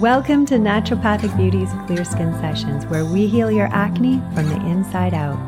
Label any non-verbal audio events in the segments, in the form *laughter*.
Welcome to Naturopathic Beauty's Clear Skin Sessions, where we heal your acne from the inside out.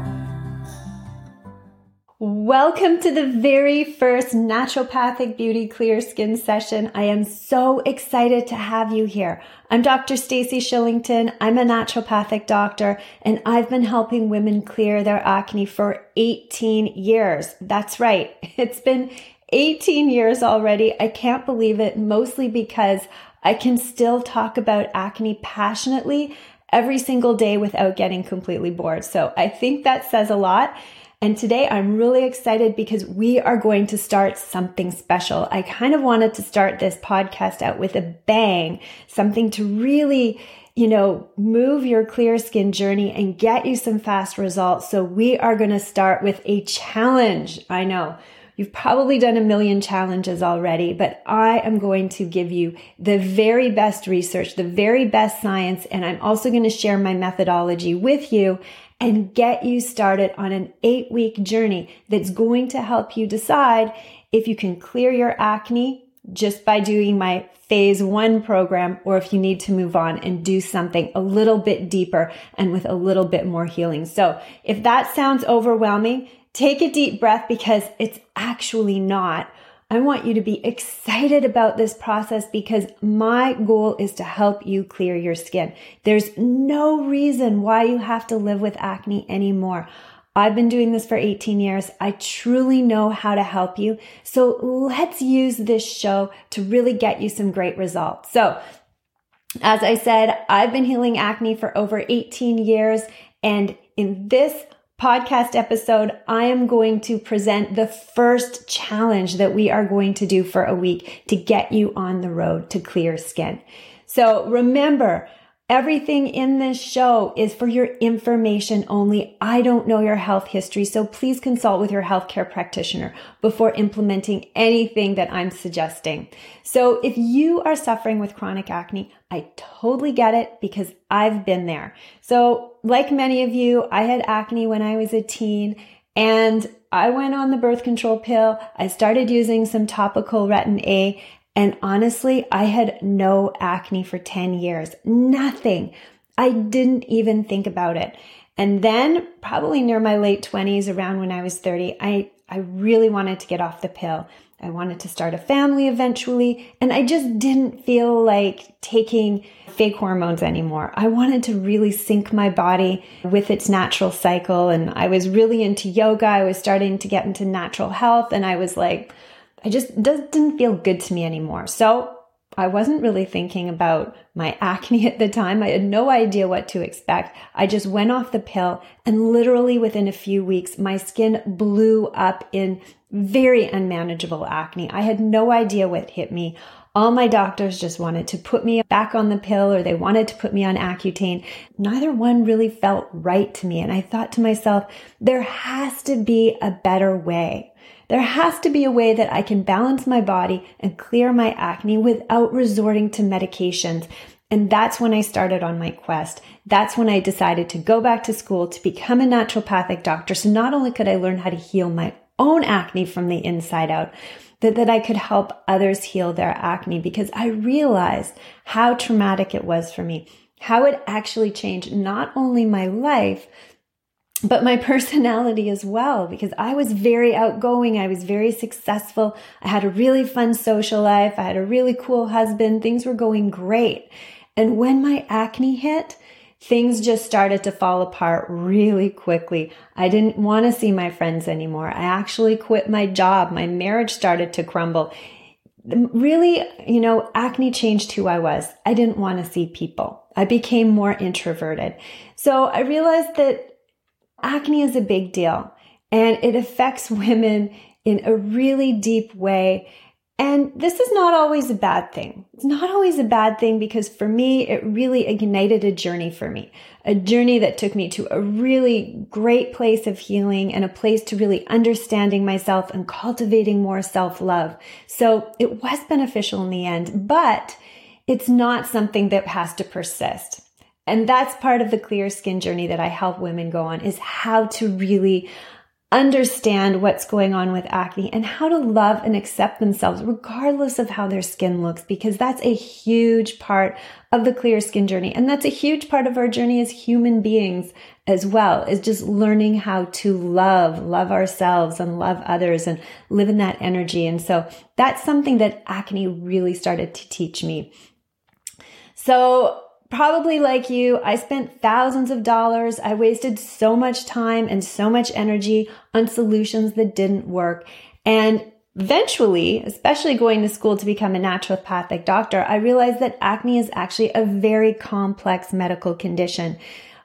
Welcome to the very first Naturopathic Beauty Clear Skin session. I am so excited to have you here. I'm Dr. Stacey Shillington. I'm a naturopathic doctor and I've been helping women clear their acne for 18 years. That's right. *laughs* It's been 18 years already. I can't believe it, mostly because I can still talk about acne passionately every single day without getting completely bored. So I think that says a lot. And today I'm really excited because we are going to start something special. I kind of wanted to start this podcast out with a bang, something to really you know, move your clear skin journey and get you some fast results. So we are going to start with a challenge. I know You've probably done a million challenges already, but I am going to give you the very best research, the very best science, and I'm also going to share my methodology with you and get you started on an eight week journey that's going to help you decide if you can clear your acne just by doing my phase one program or if you need to move on and do something a little bit deeper and with a little bit more healing. So if that sounds overwhelming, Take a deep breath because it's actually not. I want you to be excited about this process because my goal is to help you clear your skin. There's no reason why you have to live with acne anymore. I've been doing this for 18 years. I truly know how to help you. So let's use this show to really get you some great results. So as I said, I've been healing acne for over 18 years. And in this podcast episode, I am going to present the first challenge that we are going to do for a week to get you on the road to clear skin. So remember, Everything in this show is for your information only. I don't know your health history, so please consult with your healthcare practitioner before implementing anything that I'm suggesting. So if you are suffering with chronic acne, I totally get it because I've been there. So like many of you, I had acne when I was a teen and I went on the birth control pill. I started using some topical retin A and honestly, I had no acne for 10 years. Nothing. I didn't even think about it. And then probably near my late 20s, around when I was 30, I, I really wanted to get off the pill. I wanted to start a family eventually, and I just didn't feel like taking fake hormones anymore. I wanted to really sync my body with its natural cycle, and I was really into yoga. I was starting to get into natural health, and I was like, I just didn't feel good to me anymore. So I wasn't really thinking about my *laughs* acne at the time. I had no idea what to expect. I just went off the pill and literally within a few weeks, my skin blew up in very unmanageable acne. I had no idea what hit me. All my doctors just wanted to put me back on the pill or they wanted to put me on Accutane. Neither one really felt right to me. And I thought to myself, there has to be a better way. There has to be a way that I can balance my body and clear my acne without resorting to medications. And that's when I started on my quest. That's when I decided to go back to school to become a naturopathic doctor. So not only could I learn how to heal my own acne from the inside out, but that I could help others heal their acne because I realized how traumatic it was for me, how it actually changed not only my life, but my *laughs* personality as well, because I was very outgoing. I was very successful. I had a really fun social life. I had a really cool husband. Things were going great. And when my acne hit, things just started to fall apart really quickly. I didn't want to see my friends anymore. I actually quit my job. My marriage started to crumble. Really, you know, acne changed who I was. I didn't want to see people. I became more introverted. So I realized that acne is a big deal and it affects *laughs* women in a really deep way. And this is not always a bad thing. It's not always a bad thing because for me, it really ignited a journey for me, a journey that took me to a really great place of healing and a place to really understanding myself and cultivating more self love. So it was beneficial in the end, but it's not something that has to persist. And that's part of the clear skin journey that I help women go on is how to really understand what's going on with acne and how to love and accept themselves regardless of how their skin looks because that's a huge part of the clear skin journey. And that's a huge part of our journey as human beings as well is just learning how to love love ourselves and love others and live in that energy. And so that's something that acne really started to teach me. So probably like you, I spent thousands of dollars. I wasted so much time and so much energy on solutions that didn't work. And eventually, especially going to school to become a naturopathic doctor, I realized that acne is actually a very complex medical condition.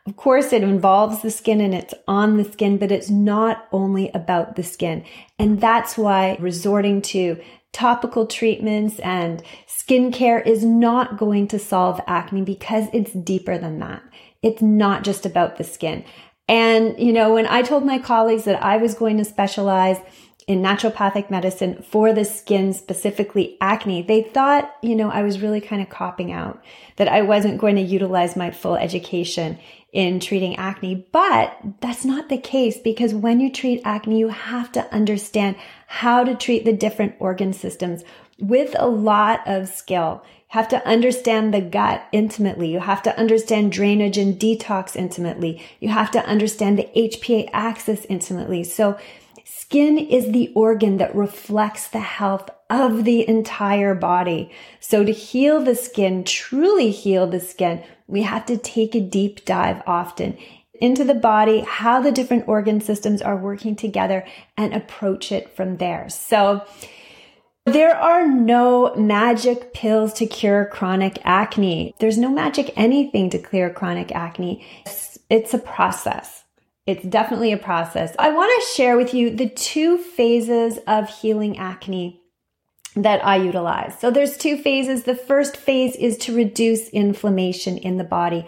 Of course, it involves the skin and it's on the skin, but it's not only about the skin. And that's why resorting to topical treatments and skincare is not going to solve acne because it's deeper than that. It's not just about the skin. And, you know, when I told my colleagues that I was going to specialize in naturopathic medicine for the skin, specifically acne, they thought, you know, I was really kind of copping out, that I wasn't going to utilize my full education in treating acne. But that's not the case because when you treat acne, you have to understand how to treat the different organ systems with a lot of skill. You have to understand the gut intimately. You have to understand drainage and detox intimately. You have to understand the HPA axis intimately. So skin is the organ that reflects the health of the entire body. So to heal the skin, truly heal the skin, we have to take a deep dive often into the body, how the different organ systems are working together and approach it from there. So there are no magic pills to cure chronic acne. There's no magic anything to clear chronic acne. It's a process. It's definitely a process. I want to share with you the two phases of healing acne that I utilize. So there's two phases. The first phase is to reduce inflammation in the body.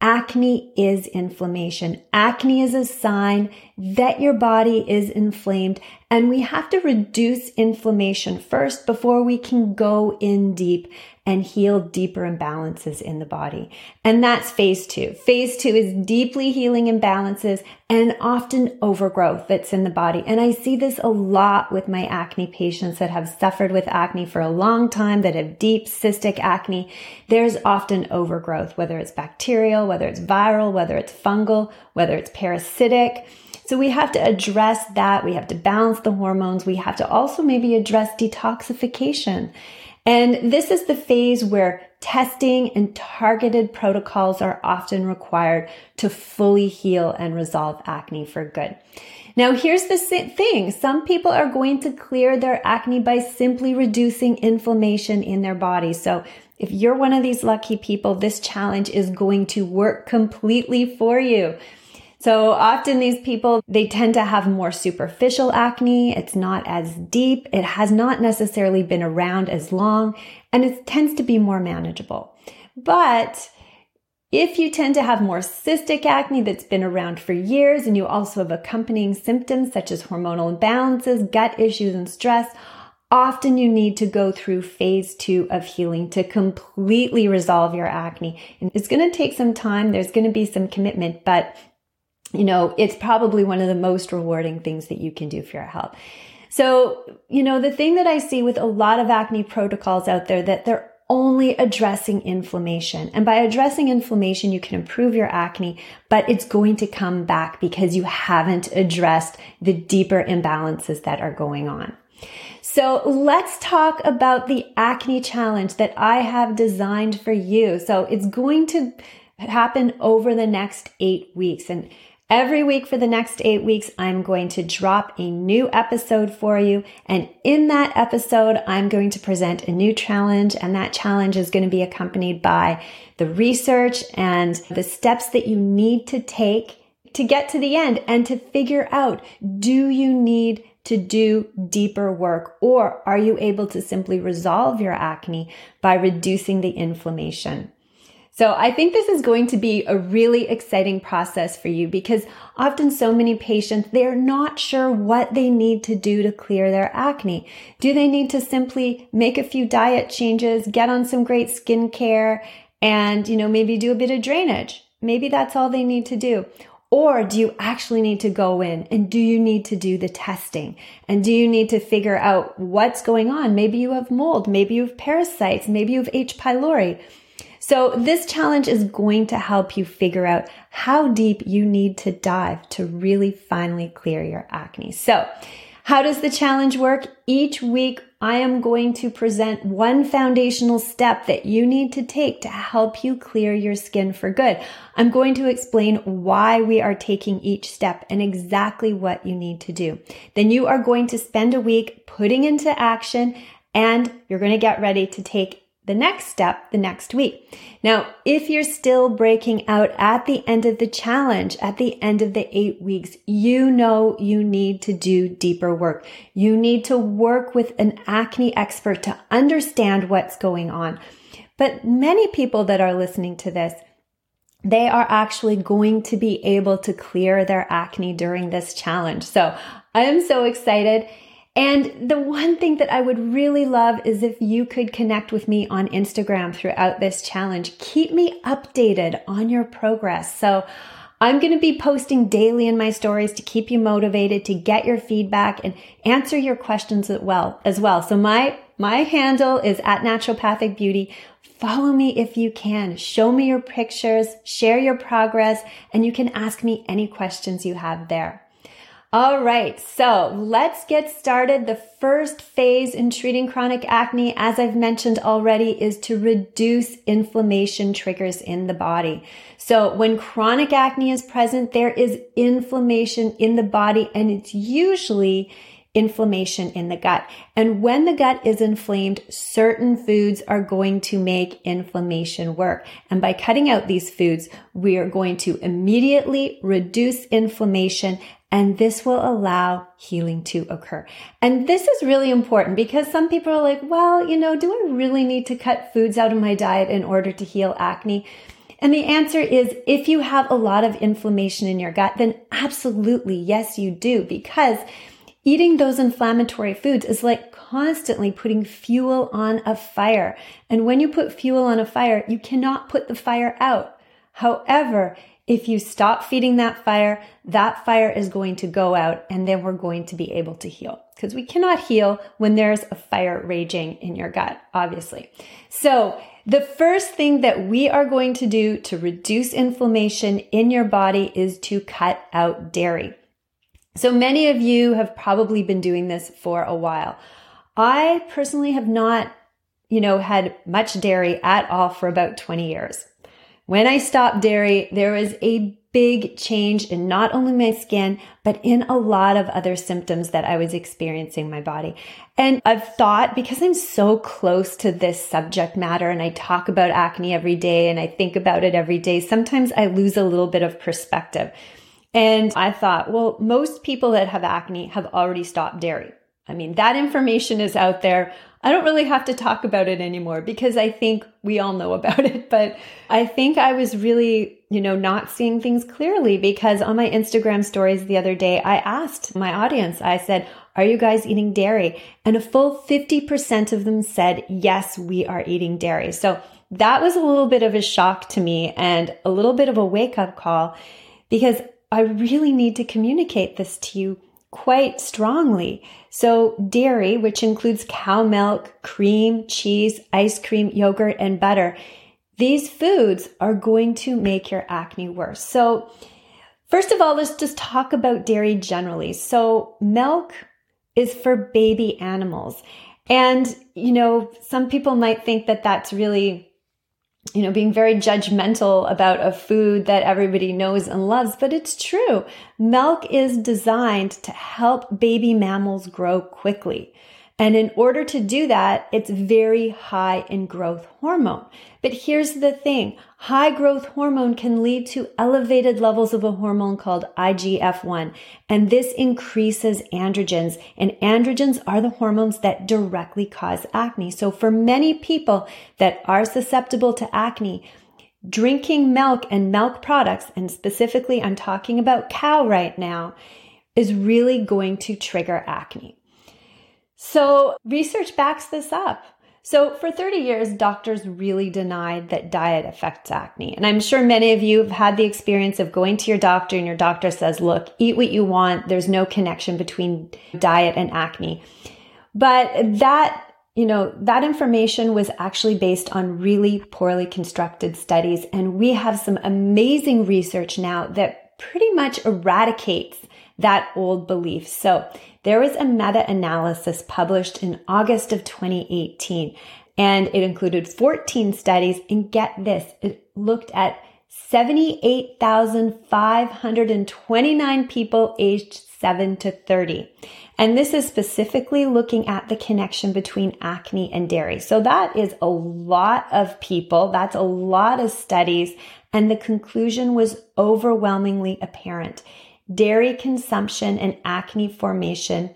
Acne is inflammation. Acne is a sign that your body is inflamed and we have to reduce inflammation first before we can go in deep and heal deeper imbalances in the body. And that's phase two. Phase two is deeply healing imbalances and often overgrowth that's in the body. And I see this a lot with my acne patients that have suffered with acne for a long time, that have deep cystic acne. There's often overgrowth, whether it's bacterial, whether it's viral, whether it's fungal, whether it's parasitic. So we have to address that. We have to balance the hormones. We have to also maybe address detoxification. And this is the phase where testing and targeted protocols are often required to fully heal and resolve acne for good. Now, here's the thing. Some people are going to clear their acne by simply reducing inflammation in their body. So if you're one of these lucky people, this challenge is going to work completely for you. So often these people, they tend to have more superficial acne. It's not as deep. It has not necessarily been around as long and it tends to be more manageable. But if you tend to have more cystic acne that's been around for years and you also have accompanying symptoms such as hormonal imbalances, gut issues, and stress, often you need to go through phase two of healing to completely resolve your acne. And it's going to take some time. There's going to be some commitment, but you know, it's probably one of the most rewarding things that you can do for your health. So, you know, the thing that I see with a lot of acne protocols out there that they're only addressing inflammation. And by addressing inflammation, you can improve your acne, but it's going to come back because you haven't addressed the deeper imbalances that are going on. So let's talk about the acne challenge that I have designed for you. So it's going to happen over the next eight weeks. And Every week for the next eight weeks, I'm going to drop a new episode for you. And in that episode, I'm going to present a new challenge. And that challenge is going to be accompanied by the research and the steps that you need to take to get to the end and to figure out, do you need to do deeper work or are you able to simply resolve your acne by reducing the inflammation? So I think this is going to be a really exciting process for you because often so many patients, they're not sure what they need to do to clear their acne. Do they need to simply make a few diet changes, get on some great skincare and, you know, maybe do a bit of drainage? Maybe that's all they need to do. Or do you actually need to go in and do you need to do the testing? And do you need to figure out what's going on? Maybe you have mold, maybe you have parasites, maybe you have H. pylori. So this challenge is going to help you figure out how deep you need to dive to really finally clear your acne. So how does the challenge work? Each week, I am going to present one foundational step that you need to take to help you clear your skin for good. I'm going to explain why we are taking each step and exactly what you need to do. Then you are going to spend a week putting into action and you're going to get ready to take the next step the next week. Now, if you're still breaking out at the end of the challenge, at the end of the eight weeks, you know you need to do deeper work. You need to work with an acne expert to understand what's going on. But many people that are listening to this, they are actually going to be able to clear their acne during this challenge. So I am so excited. And the one thing that I would really love is if you could connect with me on Instagram throughout this challenge. Keep me updated on your progress. So I'm going to be posting daily in my stories to keep you motivated, to get your feedback and answer your questions as well, as well. So my, my handle is at naturopathic beauty. Follow me if you can. Show me your pictures, share your progress, and you can ask me any questions you have there. All right, so let's get started. The first phase in treating chronic acne, as I've mentioned already, is to reduce inflammation triggers in the body. So when chronic acne is present, there is inflammation in the body and it's usually inflammation in the gut. And when the gut is inflamed, certain foods are going to make inflammation work. And by cutting out these foods, we are going to immediately reduce inflammation and this will allow healing to occur. And this is really important because some people are like, well, you know, do I really need to cut foods out of my diet in order to heal acne? And the answer is if you have a lot of inflammation in your gut, then absolutely, yes, you do, because eating those inflammatory foods is like constantly putting fuel on a fire. And when you put fuel on a fire, you cannot put the fire out. However, if you stop feeding that fire, that fire is going to go out and then we're going to be able to heal because we cannot heal when there's a fire raging in your gut, obviously. So the first thing that we are going to do to reduce inflammation in your body is to cut out dairy. So many of you have probably been doing this for a while. I personally have not, you know, had much dairy at all for about 20 years. When I stopped dairy, there was a big change in not only my skin, but in a lot of other symptoms that I was experiencing in my body. And I've thought because I'm so close to this subject matter and I talk about acne every day and I think about it every day, sometimes I lose a little bit of perspective. And I thought, well, most people that have acne have already stopped dairy. I mean, that information is out there. I don't really have to talk about it anymore because I think we all know about *laughs* it. But I think I was really, you know, not seeing things clearly because on my Instagram stories the other day, I asked my audience, I said, are you guys eating dairy? And a full 50% of them said, yes, we are eating dairy. So that was a little bit of a shock to me and a little bit of a wake up call because I really need to communicate this to you quite strongly. So dairy, which includes cow milk, cream, cheese, ice cream, yogurt, and butter, these foods are going to make your acne worse. So first of all, let's just talk about dairy generally. So milk is for baby animals. And, you know, some people might think that that's really you know, being very judgmental about a food that everybody knows and loves, but it's true. Milk is designed to help baby mammals grow quickly. And in order to do that, it's very high in growth hormone. But here's the thing. High growth hormone can lead to elevated levels of a hormone called IGF-1. And this increases androgens. And androgens are the hormones that directly cause acne. So for many people that are susceptible to acne, drinking milk and milk products, and specifically I'm talking about cow right now, is really going to trigger acne. So research backs this up. So, for 30 years, doctors really denied that diet affects acne. And I'm sure many of you have had the experience of going to your doctor and your doctor says, look, eat what you want. There's no connection between diet and acne. But that you know, that information was actually based on really poorly constructed studies. And we have some amazing research now that pretty much eradicates that old belief. So there was a meta analysis published in August of 2018 and it included 14 studies. And get this, it looked at 78,529 people aged 7 to 30. And this is specifically looking at the connection between acne and dairy. So that is a lot of people. That's a lot of studies. And the conclusion was overwhelmingly apparent. Dairy consumption and acne formation,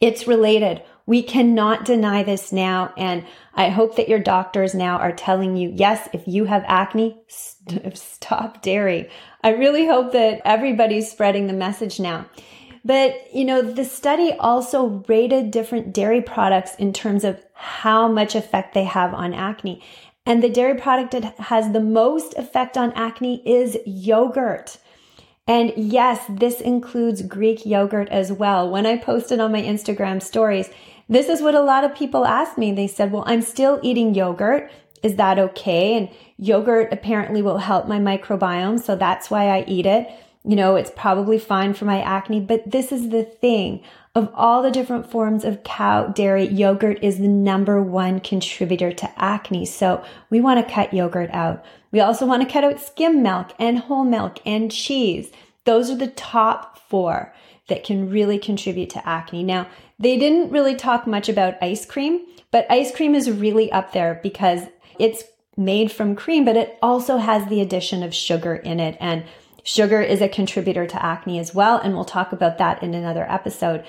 it's related. We cannot deny this now. And I hope that your doctors now are telling you, yes, if you have acne, st- *laughs* stop dairy. I really hope that everybody's spreading the message now. But, you know, the study also rated different dairy products in terms of how much effect they have on acne. And the dairy product that has the most effect on acne is yogurt. And yes, this includes Greek yogurt as well. When I posted on my Instagram stories, this is what a lot of people asked me. They said, well, I'm still eating yogurt. Is that okay? And yogurt apparently will help my microbiome. So that's why I eat it you know, it's probably fine for my acne, but this is the thing. Of all the different forms of cow dairy, yogurt is the number one contributor to acne. So we want to cut yogurt out. We also want to cut out skim milk and whole milk and cheese. Those are the top four that can really contribute to acne. Now, they didn't really talk much about ice cream, but ice cream is really up there because it's made from cream, but it also has the addition of sugar in it. And Sugar is a contributor to acne as well, and we'll talk about that in another episode.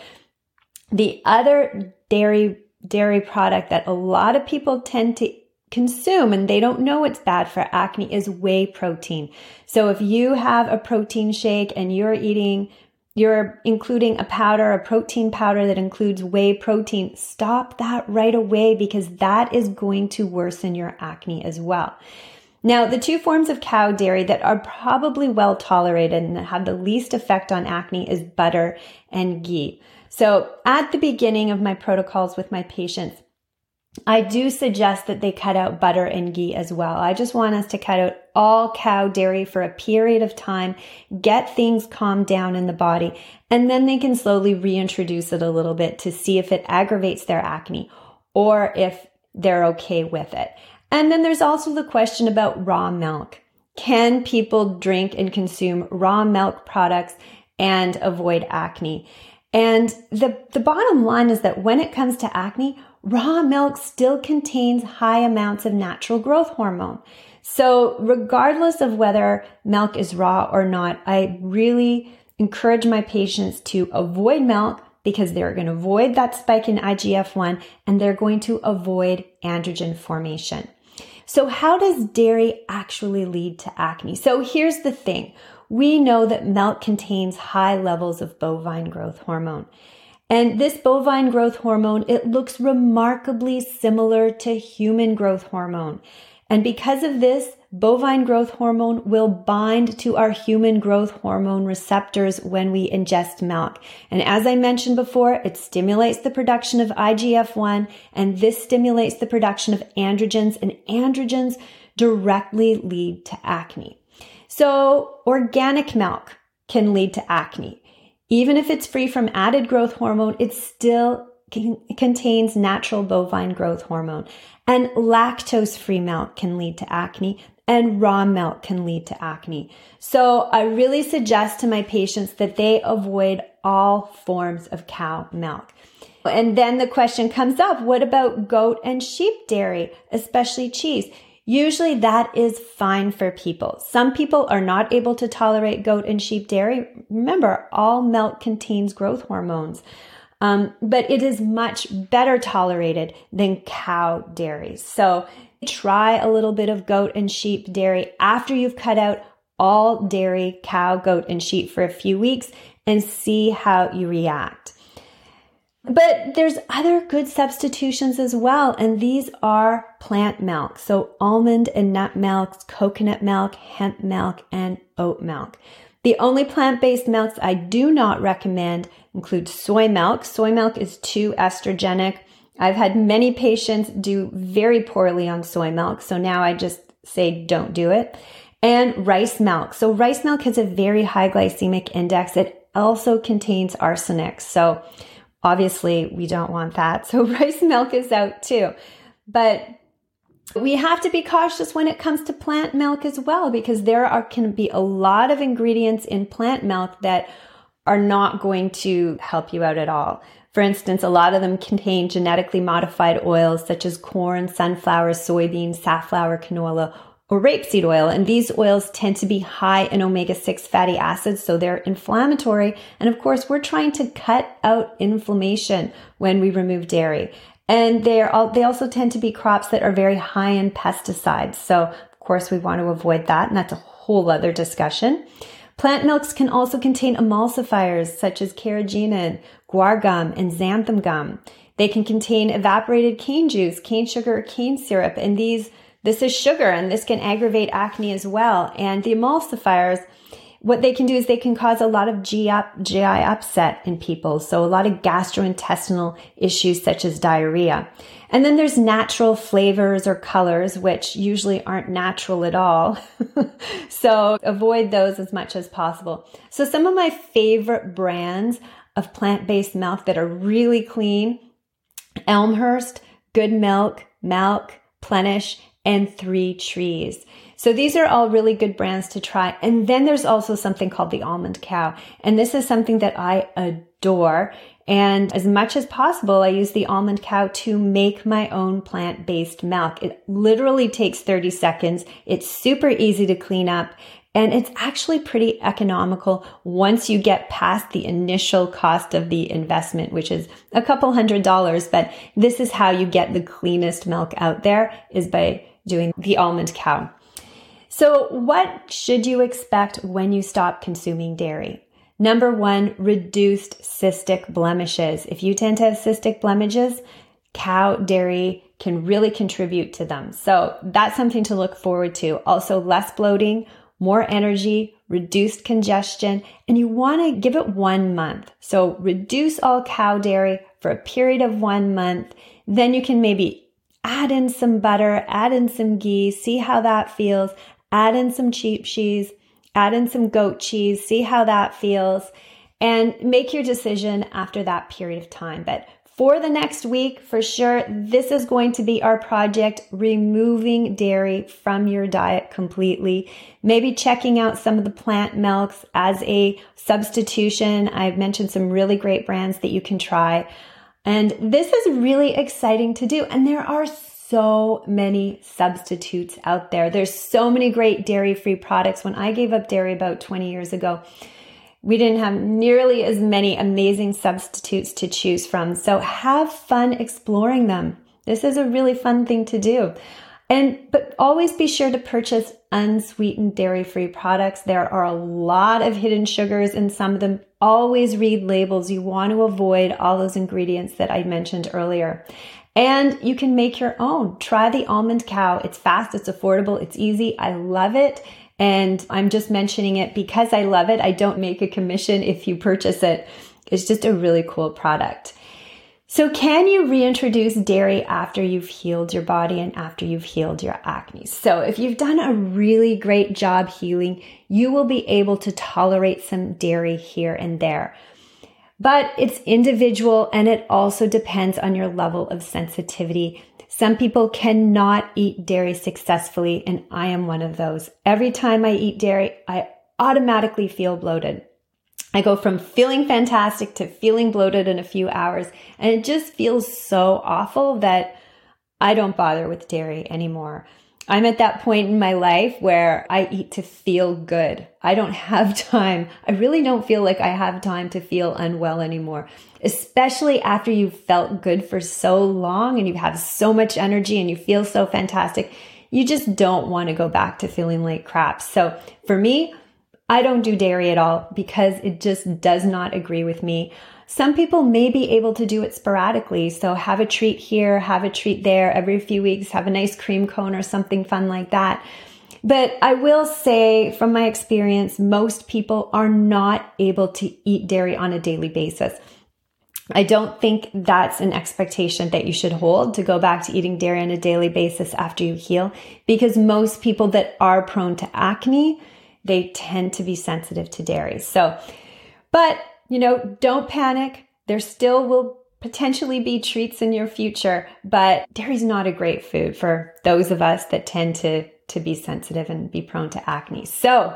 The other dairy dairy product that a lot of people tend to consume and they don't know it's bad for acne is whey protein. So if you have a protein shake and you're eating you're including a powder, a protein powder that includes whey protein, stop that right away because that is going to worsen your acne as well. Now, the two forms of cow dairy that are probably well tolerated and that have the least effect on acne is butter and ghee. So at the beginning of my protocols with my patients, I do suggest that they cut out butter and ghee as well. I just want us to cut out all cow dairy for a period of time, get things calmed down in the body, and then they can slowly reintroduce it a little bit to see if it aggravates their acne or if they're okay with it. And then there's also the question about raw milk. Can people drink and consume raw milk products and avoid acne? And the, the bottom line is that when it comes to acne, raw milk still contains high amounts of natural growth hormone. So regardless of whether milk is raw or not, I really encourage my patients to avoid milk because they're going to avoid that spike in IGF 1 and they're going to avoid androgen formation. So how does dairy actually lead to acne? So here's the thing. We know that milk contains high levels of bovine growth hormone. And this bovine growth hormone, it looks remarkably similar to human growth hormone. And because of this, bovine growth hormone will bind to our human growth hormone receptors when we ingest milk. And as I mentioned before, it stimulates the production of IGF-1 and this stimulates the production of androgens and androgens directly lead to acne. So organic milk can lead to acne. Even if it's free from added growth hormone, it still contains natural bovine growth hormone. And lactose free milk can lead to acne and raw milk can lead to acne. So I really suggest to my patients that they avoid all forms of cow milk. And then the question comes up, what about goat and sheep dairy, especially cheese? Usually that is fine for people. Some people are not able to tolerate goat and sheep dairy. Remember, all milk contains growth hormones. Um, but it is much better tolerated than cow dairy. So try a little bit of goat and sheep dairy after you've cut out all dairy, cow, goat, and sheep for a few weeks and see how you react. But there's other good substitutions as well, and these are plant milk. So almond and nut milk, coconut milk, hemp milk, and oat milk. The only plant-based milks I do not recommend include soy milk. Soy milk is too estrogenic. I've had many patients do very poorly on soy milk, so now I just say don't do it. And rice milk. So rice milk has a very high glycemic index. It also contains arsenic. So Obviously, we don't want that. So *laughs* rice milk is out too. But we have to be cautious when it comes to plant milk as well, because there are, can be a lot of ingredients in plant milk that are not going to help you out at all. For instance, a lot of them contain genetically modified oils such as corn, sunflower, soybean, safflower, canola, or rapeseed oil. And these oils tend to be high in omega 6 fatty acids, so they're inflammatory. And of course, we're trying to cut out inflammation when we remove dairy. And they're all, they also tend to be crops that are very high in pesticides. So of course, we want to avoid that. And that's a whole other discussion. Plant milks can also contain emulsifiers such as carrageenan, guar gum, and xanthan gum. They can contain evaporated cane juice, cane sugar, cane syrup, and these this is sugar and this can aggravate acne as well. And the emulsifiers, what they can do is they can cause a lot of GI, GI upset in people. So a lot of gastrointestinal issues such as diarrhea. And then there's natural flavors or colors, which usually aren't natural at all. *laughs* so avoid those as much as possible. So some of my favorite brands of plant-based milk that are really clean, Elmhurst, Good Milk, Milk, Plenish, and Three Trees. So these are all really good brands to try. And then there's also something called the almond cow. And this is something that I adore. And as much as possible, I use the almond cow to make my own plant based milk. It literally takes 30 seconds. It's super easy to clean up. And it's actually pretty economical once you get past the initial cost of the investment, which is a couple hundred dollars. But this is how you get the cleanest milk out there is by doing the almond cow. So what should you expect when you stop consuming dairy? Number one, reduced cystic blemishes. If you tend to have cystic blemishes, cow dairy can really contribute to them. So that's something to look forward to. Also less bloating, more energy, reduced congestion, and you want to give it one month. So reduce all cow dairy for a period of one month. Then you can maybe add in some butter, add in some ghee, see how that feels, add in some cheap cheese, add in some goat cheese, see how that feels, and make your decision after that period of time. But for the next week, for sure, this is going to be our project removing dairy from your diet completely. Maybe checking out some of the plant milks as a substitution. I've mentioned some really great brands that you can try. And this is really exciting to do. And there are so many substitutes out there. There's so many great dairy free products. When I gave up dairy about 20 years ago, we didn't have nearly as many amazing substitutes to choose from. So have fun exploring them. This is a really fun thing to do. And, but always be sure to purchase unsweetened dairy free products. There are a lot of hidden sugars in some of them. Always read labels. You want to avoid all those ingredients that I mentioned earlier. And you can make your own. Try the almond cow. It's fast, it's affordable, it's easy. I love it. And I'm just mentioning it because I love it. I don't make a commission if you purchase it. It's just a really cool product. So, can you reintroduce dairy after you've healed your body and after you've healed your acne? So, if you've done a really great job healing, you will be able to tolerate some dairy here and there. But it's individual and it also depends on your level of sensitivity. Some people cannot eat dairy successfully, and I am one of those. Every time I eat dairy, I automatically feel bloated. I go from feeling fantastic to feeling bloated in a few hours. And it just feels so awful that I don't bother with dairy anymore. I'm at that point in my life where I eat to feel good. I don't *laughs* have time. I really don't feel like I have time to feel unwell anymore, especially after you've felt good for so long and you have so much energy and you feel so fantastic. You just don't want to go back to feeling like crap. So for me, I don't do dairy at all because it just does not agree with me. Some people may be able to do it sporadically. So have a treat here, have a treat there every few weeks, have a nice cream cone or something fun like that. But I will say from my experience, most people are not able to eat dairy on a daily basis. I don't think that's an expectation that you should hold to go back to eating dairy on a daily basis after you heal because most people that are prone to acne, they tend to be sensitive to dairy. So, but you know, don't panic. There still will potentially be treats in your future, but dairy's not a great food for those of us that tend to to be sensitive and be prone to acne. So,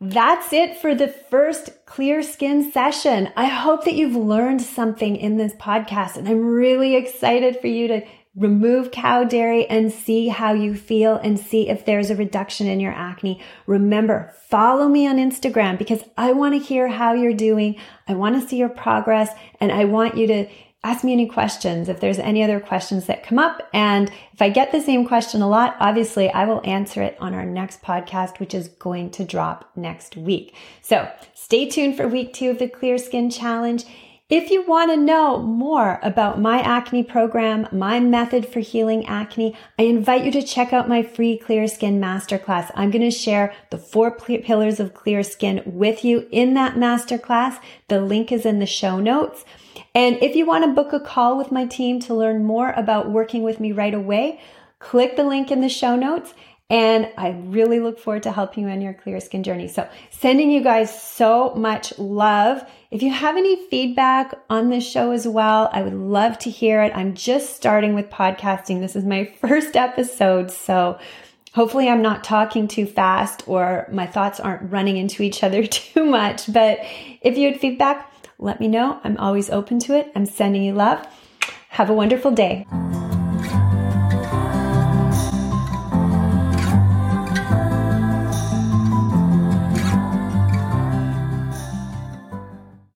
that's it for the first clear skin session. I hope that you've learned something in this podcast and I'm really excited for you to remove cow dairy and see how you feel and see if there's a reduction in your acne. Remember, follow me on Instagram because I want to hear how you're doing. I want to see your progress and I want you to ask me any questions if there's any other questions that come up. And if I get the same question a lot, obviously I will answer it on our next podcast, which is going to drop next week. So stay tuned for week two of the Clear Skin Challenge. If you want to know more about my acne program, my method for healing acne, I invite you to check out my free clear skin masterclass. I'm going to share the four pillars of clear skin with you in that masterclass. The link is in the show notes. And if you want to book a call with my team to learn more about working with me right away, click the link in the show notes and I really look forward to helping you on your clear skin journey. So sending you guys so much love. If you have any feedback on this show as well, I would love to hear it. I'm just starting with podcasting. This is my *laughs* first episode. So hopefully I'm not talking too fast or my thoughts aren't running into each other *laughs* too much. But if you had feedback, let me know. I'm always open to it. I'm sending you love. Have a wonderful day.